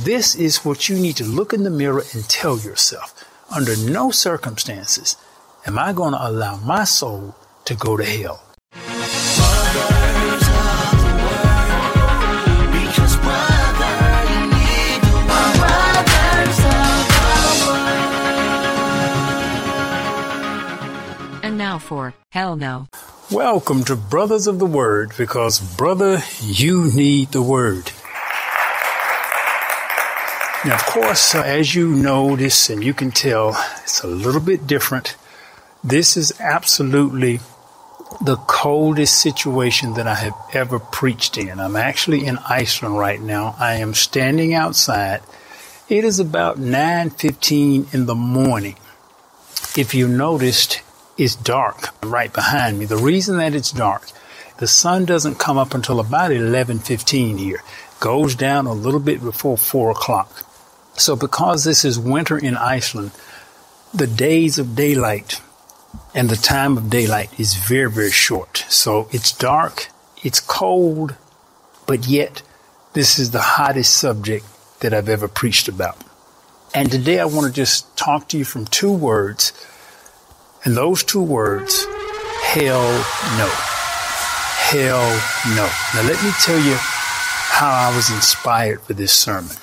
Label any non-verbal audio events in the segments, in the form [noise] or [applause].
This is what you need to look in the mirror and tell yourself. Under no circumstances am I going to allow my soul to go to hell. And now for Hell No. Welcome to Brothers of the Word because, brother, you need the Word. Now, of course, uh, as you notice and you can tell, it's a little bit different. This is absolutely the coldest situation that I have ever preached in. I'm actually in Iceland right now. I am standing outside. It is about 9:15 in the morning. If you noticed, it's dark right behind me. The reason that it's dark, the sun doesn't come up until about 11:15 here. Goes down a little bit before four o'clock. So because this is winter in Iceland, the days of daylight and the time of daylight is very, very short. So it's dark, it's cold, but yet this is the hottest subject that I've ever preached about. And today I want to just talk to you from two words, and those two words, hell no. Hell no. Now let me tell you how I was inspired for this sermon.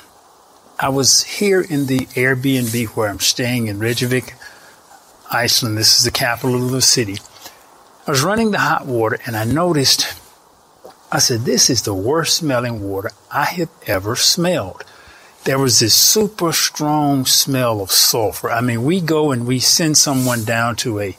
I was here in the Airbnb where I'm staying in Reykjavik, Iceland. This is the capital of the city. I was running the hot water and I noticed, I said, this is the worst smelling water I have ever smelled. There was this super strong smell of sulfur. I mean, we go and we send someone down to a,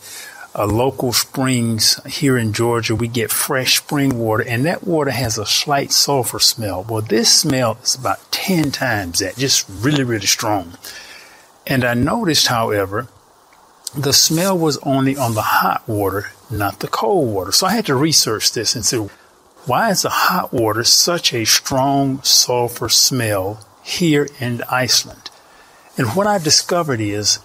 a local springs here in Georgia. We get fresh spring water and that water has a slight sulfur smell. Well, this smell is about 10 times that, just really, really strong. And I noticed, however, the smell was only on the hot water, not the cold water. So I had to research this and say, why is the hot water such a strong sulfur smell here in Iceland? And what I discovered is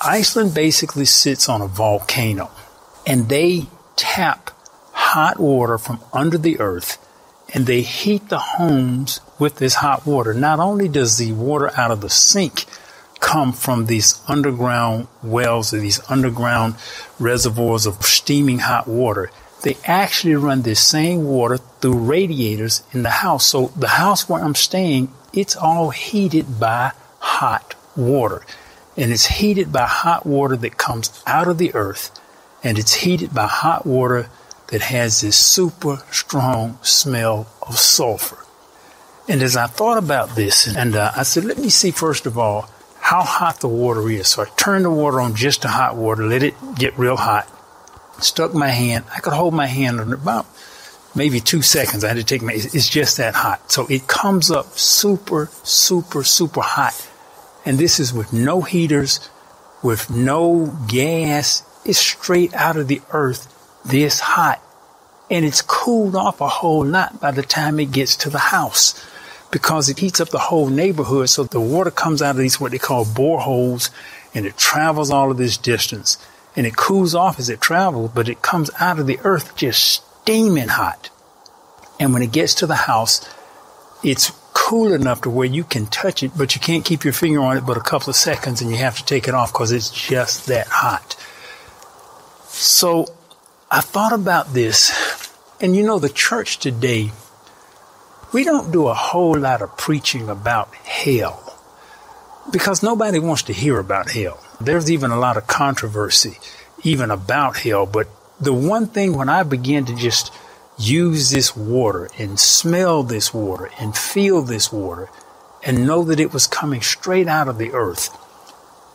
Iceland basically sits on a volcano and they tap hot water from under the earth and they heat the homes with this hot water. Not only does the water out of the sink come from these underground wells or these underground reservoirs of steaming hot water, they actually run this same water through radiators in the house. So the house where I'm staying, it's all heated by hot water. And it's heated by hot water that comes out of the earth. And it's heated by hot water that has this super strong smell of sulfur. And as I thought about this, and uh, I said, let me see first of all how hot the water is. So I turned the water on just to hot water, let it get real hot, stuck my hand. I could hold my hand in about maybe two seconds. I had to take my, it's just that hot. So it comes up super, super, super hot. And this is with no heaters, with no gas. It's straight out of the earth, this hot. And it's cooled off a whole lot by the time it gets to the house because it heats up the whole neighborhood. So the water comes out of these, what they call boreholes, and it travels all of this distance and it cools off as it travels, but it comes out of the earth just steaming hot. And when it gets to the house, it's cool enough to where you can touch it, but you can't keep your finger on it but a couple of seconds and you have to take it off because it's just that hot. So I thought about this, and you know, the church today, we don't do a whole lot of preaching about hell because nobody wants to hear about hell. There's even a lot of controversy even about hell, but the one thing when I began to just use this water and smell this water and feel this water and know that it was coming straight out of the earth.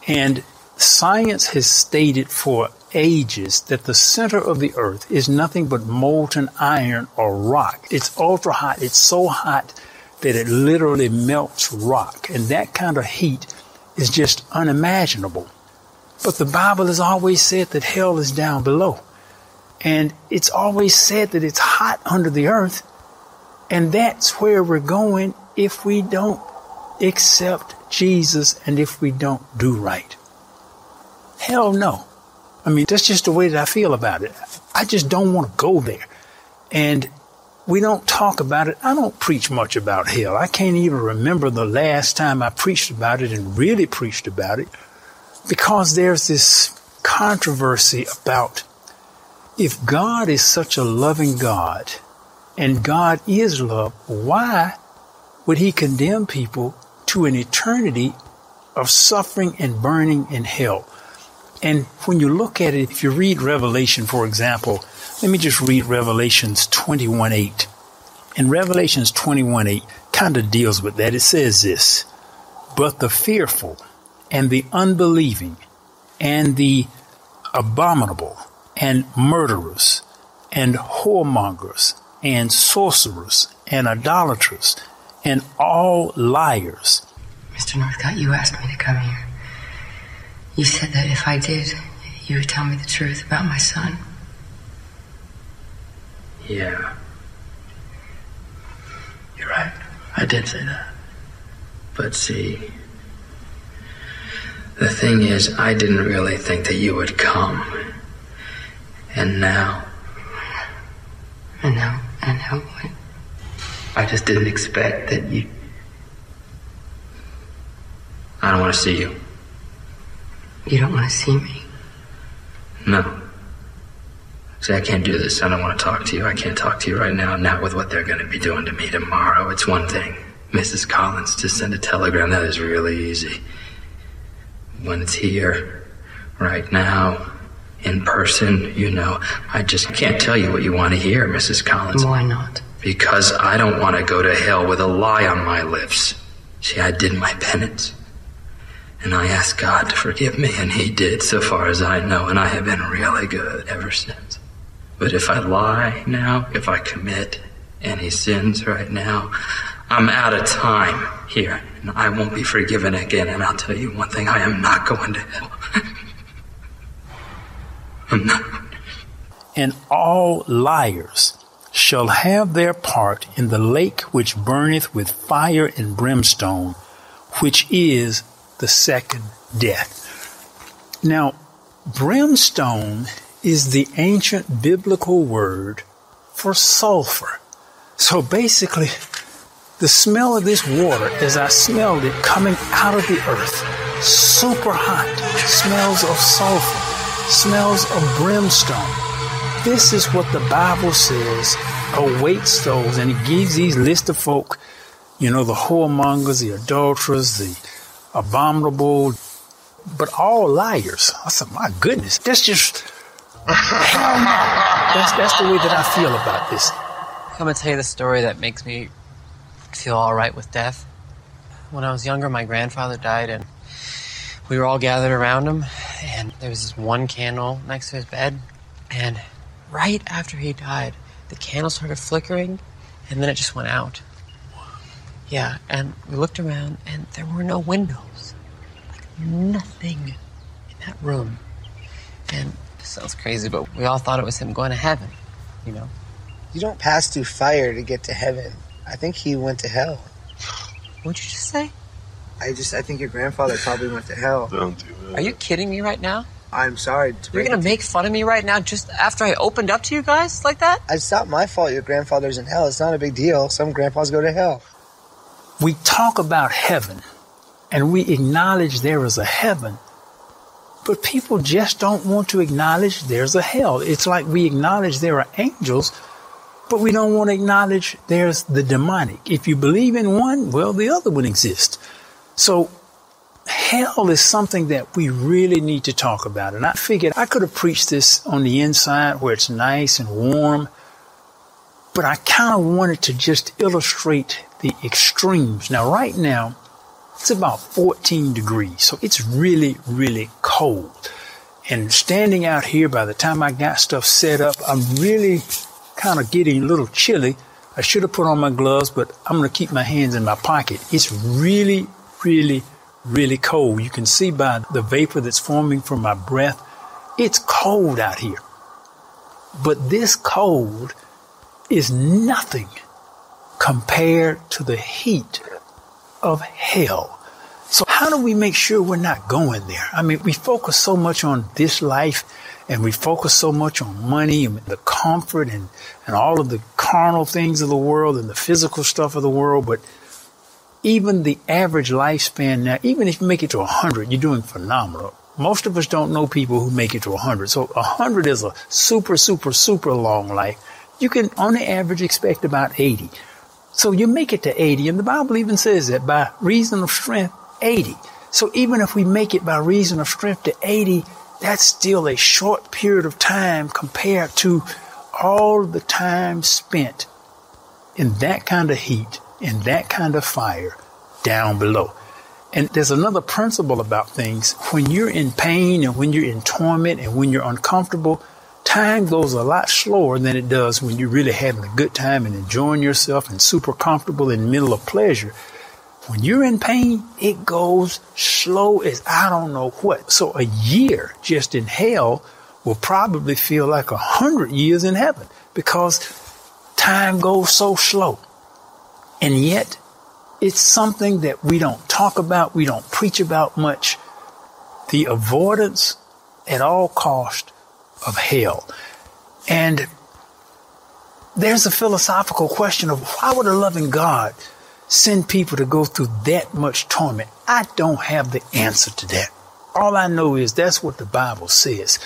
And science has stated for ages that the center of the earth is nothing but molten iron or rock. It's ultra hot. It's so hot that it literally melts rock. And that kind of heat is just unimaginable. But the Bible has always said that hell is down below. And it's always said that it's hot under the earth. And that's where we're going if we don't accept Jesus and if we don't do right. Hell no. I mean, that's just the way that I feel about it. I just don't want to go there. And we don't talk about it. I don't preach much about hell. I can't even remember the last time I preached about it and really preached about it because there's this controversy about if God is such a loving God and God is love, why would he condemn people to an eternity of suffering and burning in hell? And when you look at it, if you read Revelation, for example, let me just read Revelations 21 8. And Revelations 21 8 kind of deals with that. It says this But the fearful and the unbelieving and the abominable and murderers and whoremongers and sorcerers and idolaters and all liars. Mr. Northcott, you asked me to come here. You said that if I did, you would tell me the truth about my son. Yeah. You're right. I did say that. But see, the thing is, I didn't really think that you would come. And now. And now, and now what? I just didn't expect that you. I don't want to see you. You don't want to see me? No. See, I can't do this. I don't want to talk to you. I can't talk to you right now, not with what they're going to be doing to me tomorrow. It's one thing. Mrs. Collins, to send a telegram, that is really easy. When it's here, right now, in person, you know, I just can't tell you what you want to hear, Mrs. Collins. Why not? Because I don't want to go to hell with a lie on my lips. See, I did my penance. And I asked God to forgive me, and He did, so far as I know, and I have been really good ever since. But if I lie now, if I commit any sins right now, I'm out of time here, and I won't be forgiven again. And I'll tell you one thing I am not going to hell. And all liars shall have their part in the lake which burneth with fire and brimstone, which is the second death. Now, brimstone is the ancient biblical word for sulfur. So basically, the smell of this water, as I smelled it coming out of the earth, super hot, smells of sulfur, smells of brimstone. This is what the Bible says awaits those, and it gives these list of folk, you know, the whoremongers, the adulterers, the abominable, but all liars. I said, my goodness, that's just that's that's the way that I feel about this. I'm gonna tell you the story that makes me feel all right with death. When I was younger, my grandfather died, and we were all gathered around him, and there was this one candle next to his bed, and right after he died, the candle started flickering, and then it just went out. Yeah, and we looked around, and there were no windows, like nothing in that room, and it sounds crazy, but we all thought it was him going to heaven, you know. You don't pass through fire to get to heaven. I think he went to hell. What'd you just say? I just, I think your grandfather probably went to hell. [laughs] Don't do that. Are you kidding me right now? I'm sorry to You're gonna make fun of me right now just after I opened up to you guys like that? It's not my fault your grandfather's in hell. It's not a big deal. Some grandpas go to hell. We talk about heaven and we acknowledge there is a heaven, but people just don't want to acknowledge there's a hell. It's like we acknowledge there are angels, but we don't want to acknowledge there's the demonic. If you believe in one, well, the other one exists. So hell is something that we really need to talk about. And I figured I could have preached this on the inside where it's nice and warm, but I kind of wanted to just illustrate the extremes. Now, right now, it's about 14 degrees, so it's really, really cold. And standing out here, by the time I got stuff set up, I'm really kind of getting a little chilly. I should have put on my gloves, but I'm going to keep my hands in my pocket. It's really, really, really cold. You can see by the vapor that's forming from my breath. It's cold out here. But this cold is nothing compared to the heat of hell. So how do we make sure we're not going there? I mean, we focus so much on this life and we focus so much on money and the comfort and, and all of the carnal things of the world and the physical stuff of the world. But even the average lifespan now, even if you make it to 100, you're doing phenomenal. Most of us don't know people who make it to 100. So 100 is a super, super, super long life. You can, on the average, expect about 80. So you make it to 80, and the Bible even says that by reason of strength, 80. So even if we make it by reason of strength to 80, that's still a short period of time compared to all the time spent in that kind of heat, in that kind of fire down below. And there's another principle about things. When you're in pain and when you're in torment and when you're uncomfortable, time goes a lot slower than it does when you're really having a good time and enjoying yourself and super comfortable in the middle of pleasure. When you're in pain, it goes slow as I don't know what. So a year just in hell will probably feel like a hundred years in heaven because time goes so slow. And yet it's something that we don't talk about, we don't preach about much. The avoidance at all cost of hell. And there's a philosophical question of why would a loving God send people to go through that much torment? I don't have the answer to that. All I know is that's what the Bible says.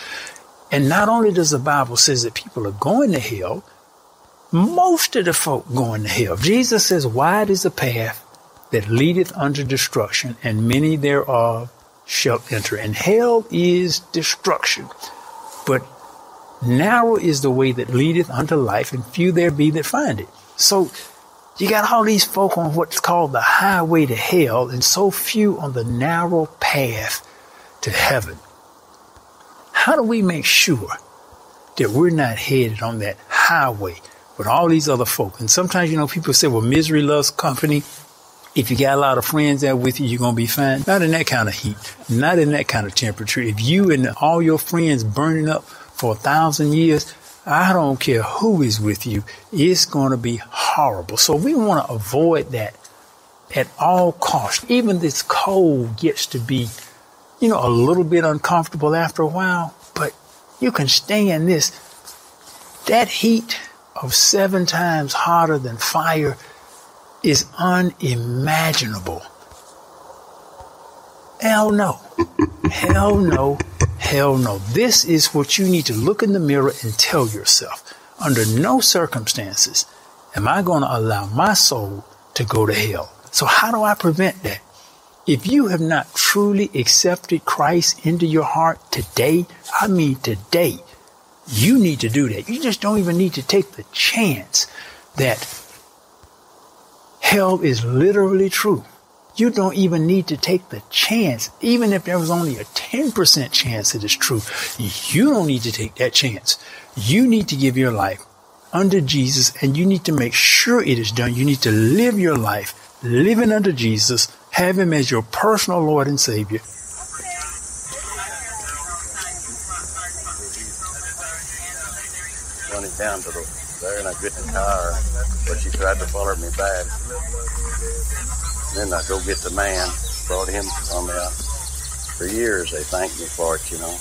And not only does the Bible says that people are going to hell, most of the folk going to hell. Jesus says, wide is the path that leadeth unto destruction, and many thereof shall enter. And hell is destruction. But narrow is the way that leadeth unto life, and few there be that find it. So you got all these folk on what's called the highway to hell, and so few on the narrow path to heaven. How do we make sure that we're not headed on that highway with all these other folk? And sometimes, you know, people say, well, misery loves company. If you got a lot of friends there with you, you're going to be fine. Not in that kind of heat, not in that kind of temperature. If you and all your friends burning up for a thousand years, I don't care who is with you, it's going to be horrible. So we want to avoid that at all costs. Even this cold gets to be, you know, a little bit uncomfortable after a while, but you can stand this. That heat of seven times hotter than fire is unimaginable. Hell no. [laughs] hell no. Hell no. This is what you need to look in the mirror and tell yourself. Under no circumstances am I going to allow my soul to go to hell. So how do I prevent that? If you have not truly accepted Christ into your heart today, I mean today, you need to do that. You just don't even need to take the chance that hell is literally true. You don't even need to take the chance. Even if there was only a 10% chance it is true, you don't need to take that chance. You need to give your life under Jesus and you need to make sure it is done. You need to live your life living under Jesus, have Him as your personal Lord and Savior. Running down to the there and I get in the car, but she tried to follow me back. Then I go get the man, brought him on me. For years they thanked me for it, you know.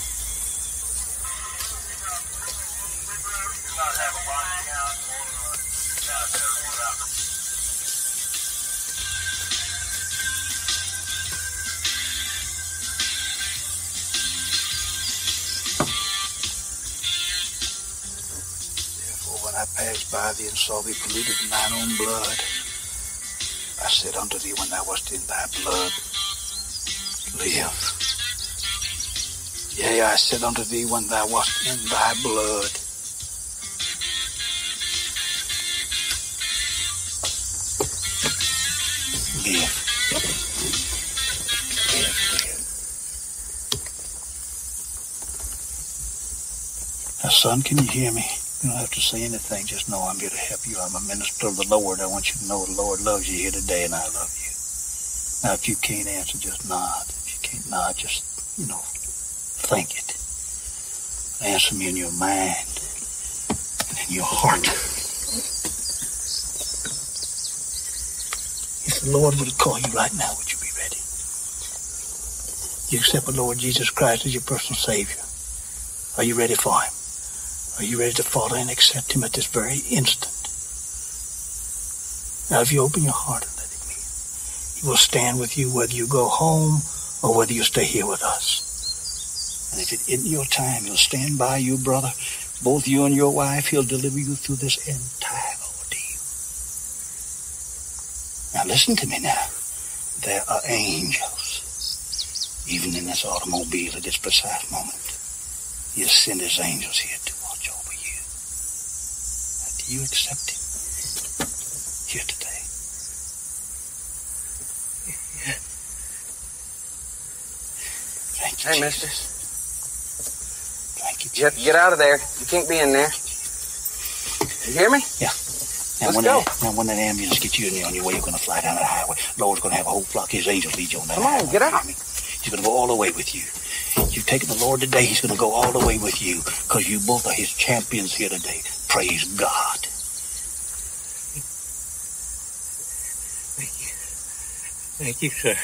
Thee and saw thee polluted in thine own blood, I said unto thee when thou wast in thy blood, live. Yea, I said unto thee when thou wast in thy blood, live. Son, can you hear me? You don't have to say anything. Just know I'm here to help you. I'm a minister of the Lord. I want you to know the Lord loves you here today, and I love you. Now, if you can't answer, just nod. If you can't nod, just, you know, think it. Answer me in your mind and in your heart. If the Lord were to call you right now, would you be ready? You accept the Lord Jesus Christ as your personal Savior. Are you ready for him? Are you ready to follow and accept him at this very instant? Now, if you open your heart and let him in, he will stand with you whether you go home or whether you stay here with us. And if it isn't your time, he'll stand by you, brother. Both you and your wife, he'll deliver you through this entire ordeal. Now, listen to me now. There are angels, even in this automobile at this precise moment. He has sent his angels here to. You accept him here today? Thank you, Hey, Jesus. mister. Thank you, You have to get out of there. You can't be in there. You hear me? Yeah. Now, Let's when go. That, now, when that ambulance gets you in there on your way, you're going to fly down that highway. Lord's going to have a whole flock of his angels lead you on that Come on, get out. He's going to go all the way with you. You've taken the Lord today. He's going to go all the way with you because you both are his champions here today. Praise God. Thank you. Thank you, sir.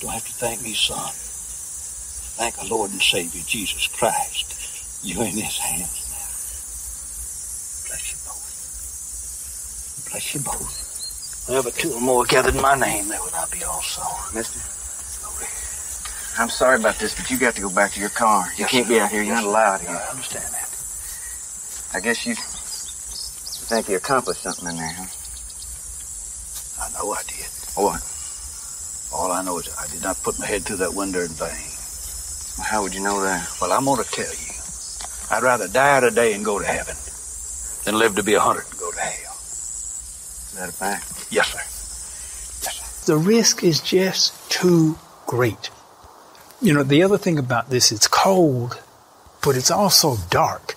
Don't have to thank me, son. Thank our Lord and Savior, Jesus Christ. You're in his hands now. Bless you both. Bless you both. Whenever two or more gathered in my name, there would I be also. Mister, I'm sorry about this, but you got to go back to your car. You Yes, can't sir. be out here. You're Yes, not sir. allowed I here. understand that. I guess you think you accomplished something in there, huh? I know I did. What? All I know is I did not put my head through that window in vain. Well, how would you know that? Well, I'm going to tell you. I'd rather die today and go to heaven than live to be a hundred and go to hell. Is that a fact? Yes, sir. the risk is just too great. You know, the other thing about this, it's cold, but it's also dark.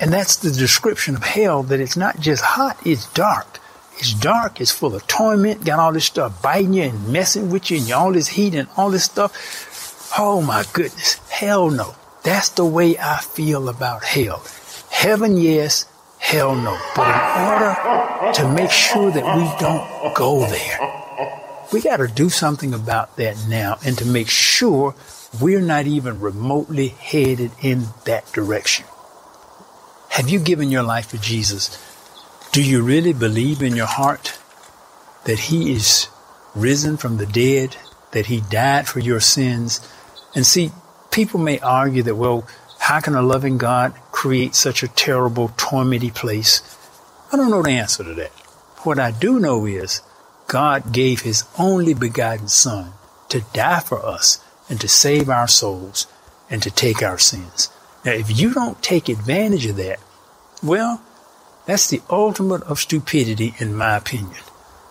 And that's the description of hell, that it's not just hot, it's dark. It's dark, it's full of torment, got all this stuff biting you and messing with you and all this heat and all this stuff. Oh my goodness. Hell no. That's the way I feel about hell. Heaven, yes. Hell no. But in order to make sure that we don't go there, we got to do something about that now and to make sure we're not even remotely headed in that direction. Have you given your life to Jesus? Do you really believe in your heart that He is risen from the dead, that He died for your sins? And see, people may argue that, well, how can a loving God create such a terrible, tormenty place? I don't know the answer to that. What I do know is God gave His only begotten Son to die for us and to save our souls and to take our sins. Now, if you don't take advantage of that, well, that's the ultimate of stupidity, in my opinion.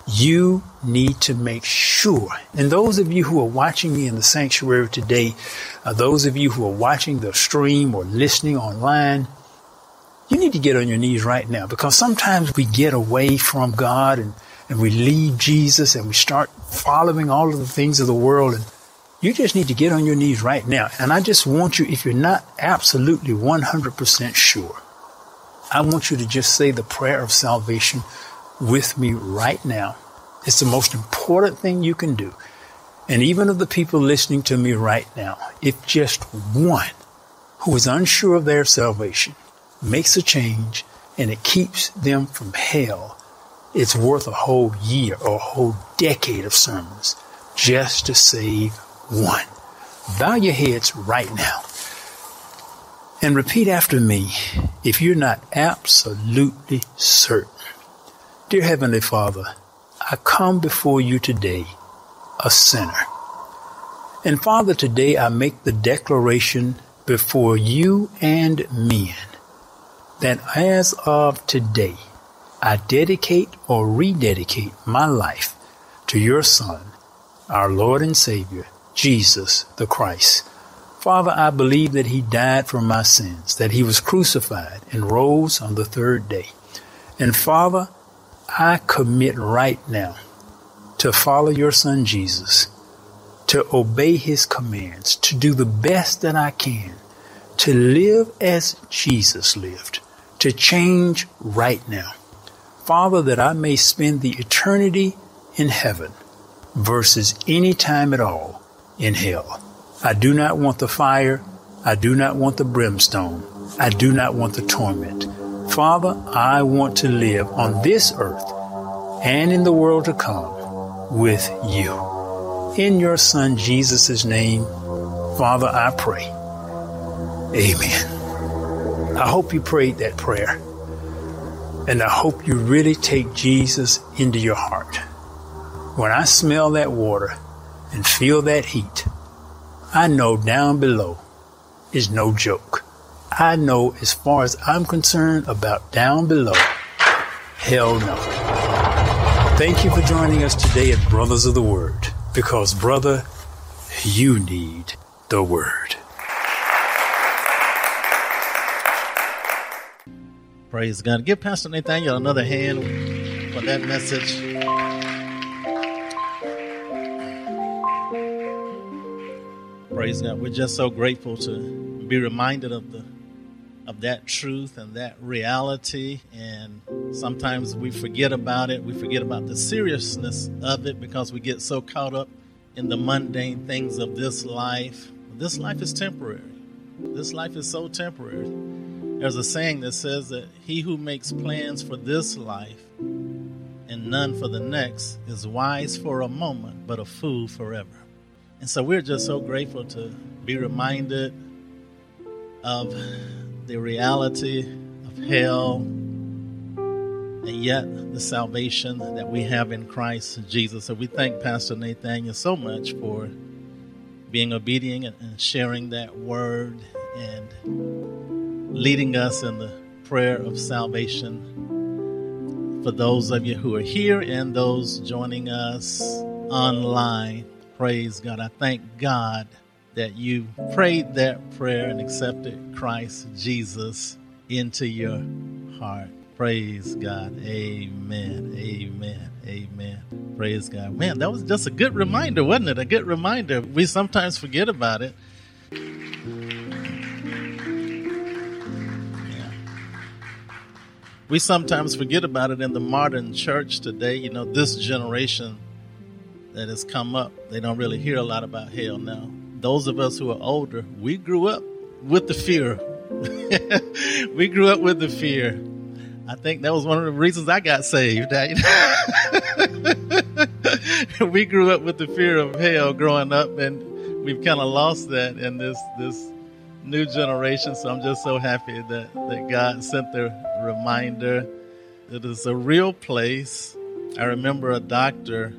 You need to make sure, and those of you who are watching me in the sanctuary today, uh, those of you who are watching the stream or listening online, you need to get on your knees right now because sometimes we get away from God and, and we leave Jesus and we start following all of the things of the world and you just need to get on your knees right now. And I just want you, if you're not absolutely 100% sure, I want you to just say the prayer of salvation with me right now. It's the most important thing you can do. And even of the people listening to me right now, if just one who is unsure of their salvation makes a change and it keeps them from hell, it's worth a whole year or a whole decade of sermons just to save one. Bow your heads right now and repeat after me if you're not absolutely certain. Dear Heavenly Father, I come before you today a sinner. And Father, today I make the declaration before you and men that as of today, I dedicate or rededicate my life to your Son, our Lord and Savior, Jesus the Christ. Father, I believe that he died for my sins, that he was crucified and rose on the third day. And Father, I commit right now to follow your son Jesus, to obey his commands, to do the best that I can, to live as Jesus lived, to change right now. Father, that I may spend the eternity in heaven versus any time at all in hell. I do not want the fire I do not want the brimstone. I do not want the torment. Father, I want to live on this earth and in the world to come with you. In your Son Jesus' name, Father, I pray. Amen. I hope you prayed that prayer. And I hope you really take Jesus into your heart. When I smell that water and feel that heat, I know down below is no joke. I know as far as I'm concerned about down below, hell no. Thank you for joining us today at Brothers of the Word, because brother, you need the Word. Praise God. Give Pastor Nathaniel another hand for that message. Praise God. We're just so grateful to be reminded of the of that truth and that reality and sometimes we forget about it. We forget about the seriousness of it because we get so caught up in the mundane things of this life. This life is temporary. This life is so temporary. There's a saying that says that he who makes plans for this life and none for the next is wise for a moment, but a fool forever. And so we're just so grateful to be reminded of the reality of hell and yet the salvation that we have in Christ Jesus. So we thank Pastor Nathaniel so much for being obedient and sharing that word and leading us in the prayer of salvation for those of you who are here and those joining us online. Praise God. I thank God that you prayed that prayer and accepted Christ Jesus into your heart. Praise God. Amen. Amen. Amen. Praise God. Man, that was just a good reminder, wasn't it? A good reminder. We sometimes forget about it. We sometimes forget about it in the modern church today. You know, this generation that has come up, they don't really hear a lot about hell now. Those of us who are older, we grew up with the fear. [laughs] we grew up with the fear. I think that was one of the reasons I got saved. [laughs] we grew up with the fear of hell growing up, and we've kind of lost that in this this new generation. So I'm just so happy that that God sent the reminder. It is a real place. I remember a doctor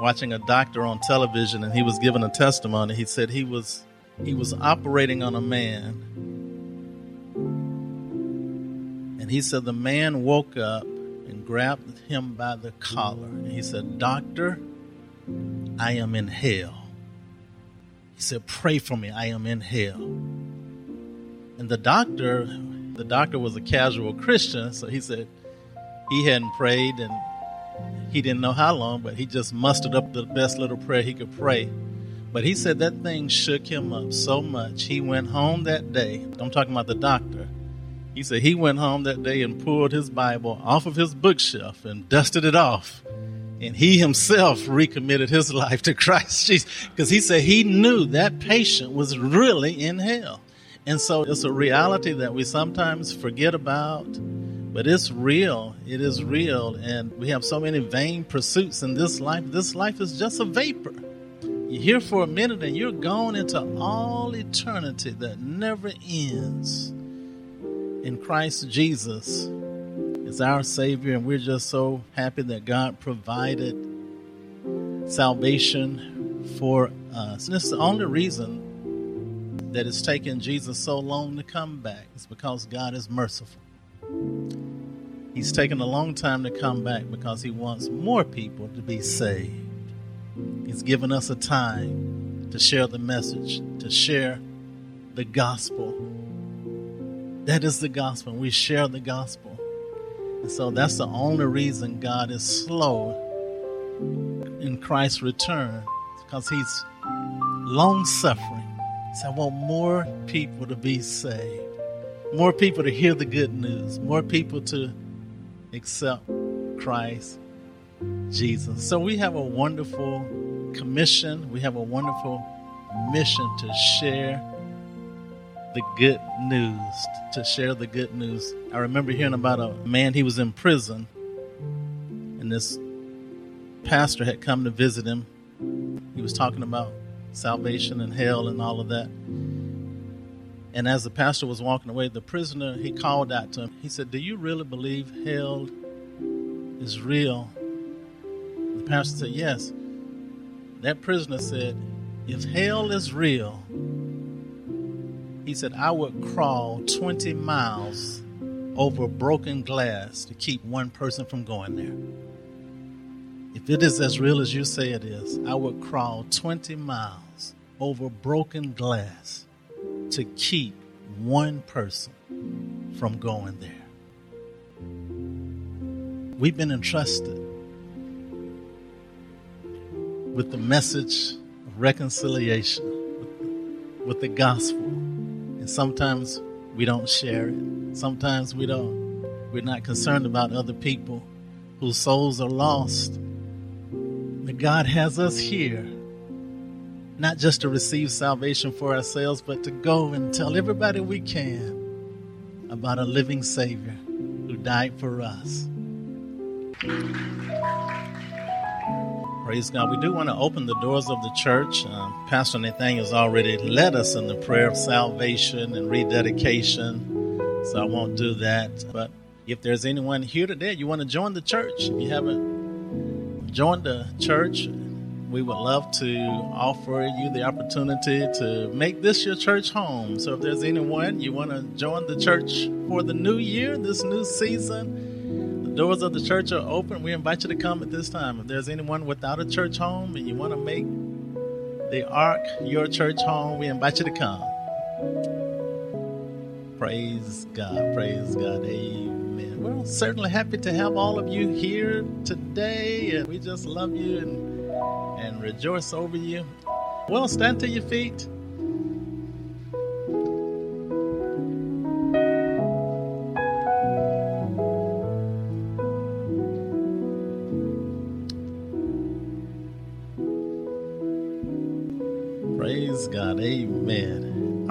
watching a doctor on television and he was giving a testimony. He said he was he was operating on a man. And he said the man woke up and grabbed him by the collar and he said, "Doctor, I am in hell." He said, "Pray for me. I am in hell." And the doctor the doctor was a casual Christian, so he said he hadn't prayed and he didn't know how long, but he just mustered up the best little prayer he could pray. But he said that thing shook him up so much. He went home that day. I'm talking about the doctor. He said he went home that day and pulled his Bible off of his bookshelf and dusted it off. And he himself recommitted his life to Christ [laughs] Jesus because he said he knew that patient was really in hell. And so it's a reality that we sometimes forget about, but it's real. It is real. And we have so many vain pursuits in this life. This life is just a vapor. You're here for a minute and you're gone into all eternity that never ends. In Christ Jesus is our Savior, and we're just so happy that God provided salvation for us. And it's the only reason that it's taken Jesus so long to come back is because God is merciful. He's taken a long time to come back because he wants more people to be saved. He's given us a time to share the message, to share the gospel. That is the gospel. We share the gospel. And so that's the only reason God is slow in Christ's return because he's long suffering so I want more people to be saved, more people to hear the good news, more people to accept Christ Jesus. So we have a wonderful commission, we have a wonderful mission to share the good news, to share the good news. I remember hearing about a man, he was in prison, and this pastor had come to visit him. He was talking about salvation and hell and all of that. And as the pastor was walking away, the prisoner, he called out to him. He said, Do you really believe hell is real? The pastor said, Yes. That prisoner said, If hell is real, he said, I would crawl 20 miles over broken glass to keep one person from going there. If it is as real as you say it is, I would crawl 20 miles over broken glass to keep one person from going there. We've been entrusted with the message of reconciliation, with, the gospel. And sometimes we don't share it. Sometimes we don't. We're not concerned about other people whose souls are lost. But God has us here not just to receive salvation for ourselves, but to go and tell everybody we can about a living Savior who died for us. Praise God. We do want to open the doors of the church. Um, Pastor Nathaniel's already led us in the prayer of salvation and rededication, so I won't do that. But if there's anyone here today, you want to join the church, if you haven't joined the church, we would love to offer you the opportunity to make this your church home. So if there's anyone you want to join the church for the new year, this new season, doors of the church are open. We invite you to come at this time. If there's anyone without a church home and you want to make the Ark your church home, we invite you to come. Praise God. Praise God. Amen. We're certainly happy to have all of you here today, and we just love you and and rejoice over you. Well, stand to your feet.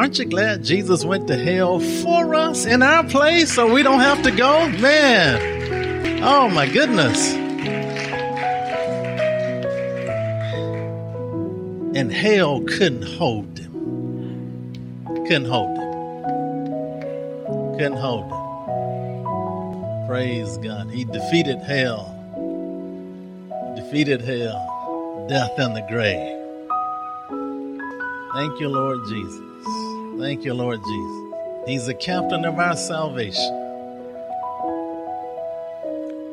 Aren't you glad Jesus went to hell for us in our place so we don't have to go? Man. Oh my goodness. and hell couldn't hold him. Couldn't hold him. Couldn't hold him. Praise God. He defeated hell. defeated hell, death, and the grave. Thank you, Lord Jesus. Thank you, Lord Jesus. He's the captain of our salvation.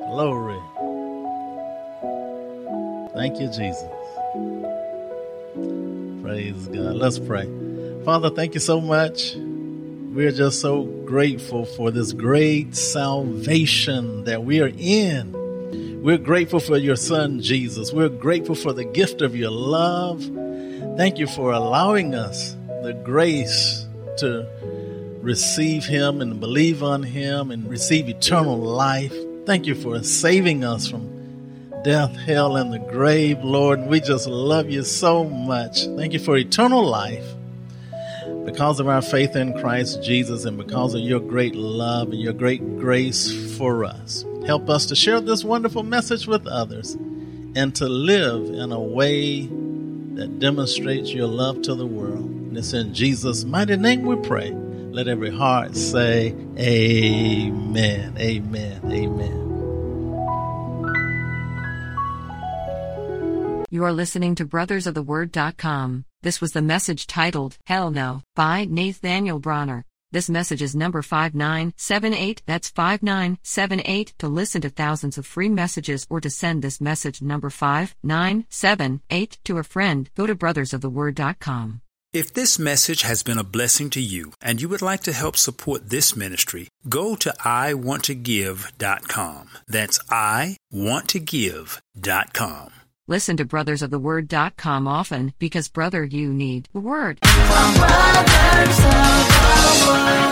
Glory. Thank you, Jesus. Praise God. Let's pray. Father, thank you so much. We're just so grateful for this great salvation that we are in. We're grateful for your son, Jesus. We're grateful for the gift of your love. Thank you for allowing us the grace to receive him and believe on him and receive eternal life. Thank you for saving us from death, hell, and the grave, Lord. We just love you so much. Thank you for eternal life. Because of our faith in Christ Jesus and because of your great love and your great grace for us. Help us to share this wonderful message with others and to live in a way that demonstrates your love to the world. And it's in Jesus' mighty name we pray. Let every heart say, Amen, Amen, Amen. You are listening to brothersoftheword.com. This was the message titled, Hell No, by Nathaniel Bronner. This message is number 5978. That's 5978. To listen to thousands of free messages or to send this message number 5978 to a friend, go to brothersoftheword.com. If this message has been a blessing to you and you would like to help support this ministry, go to iwanttogive.com. That's iwanttogive.com. Listen to brothersoftheword.com often because, brother, you need the word. From Brothers of the Word.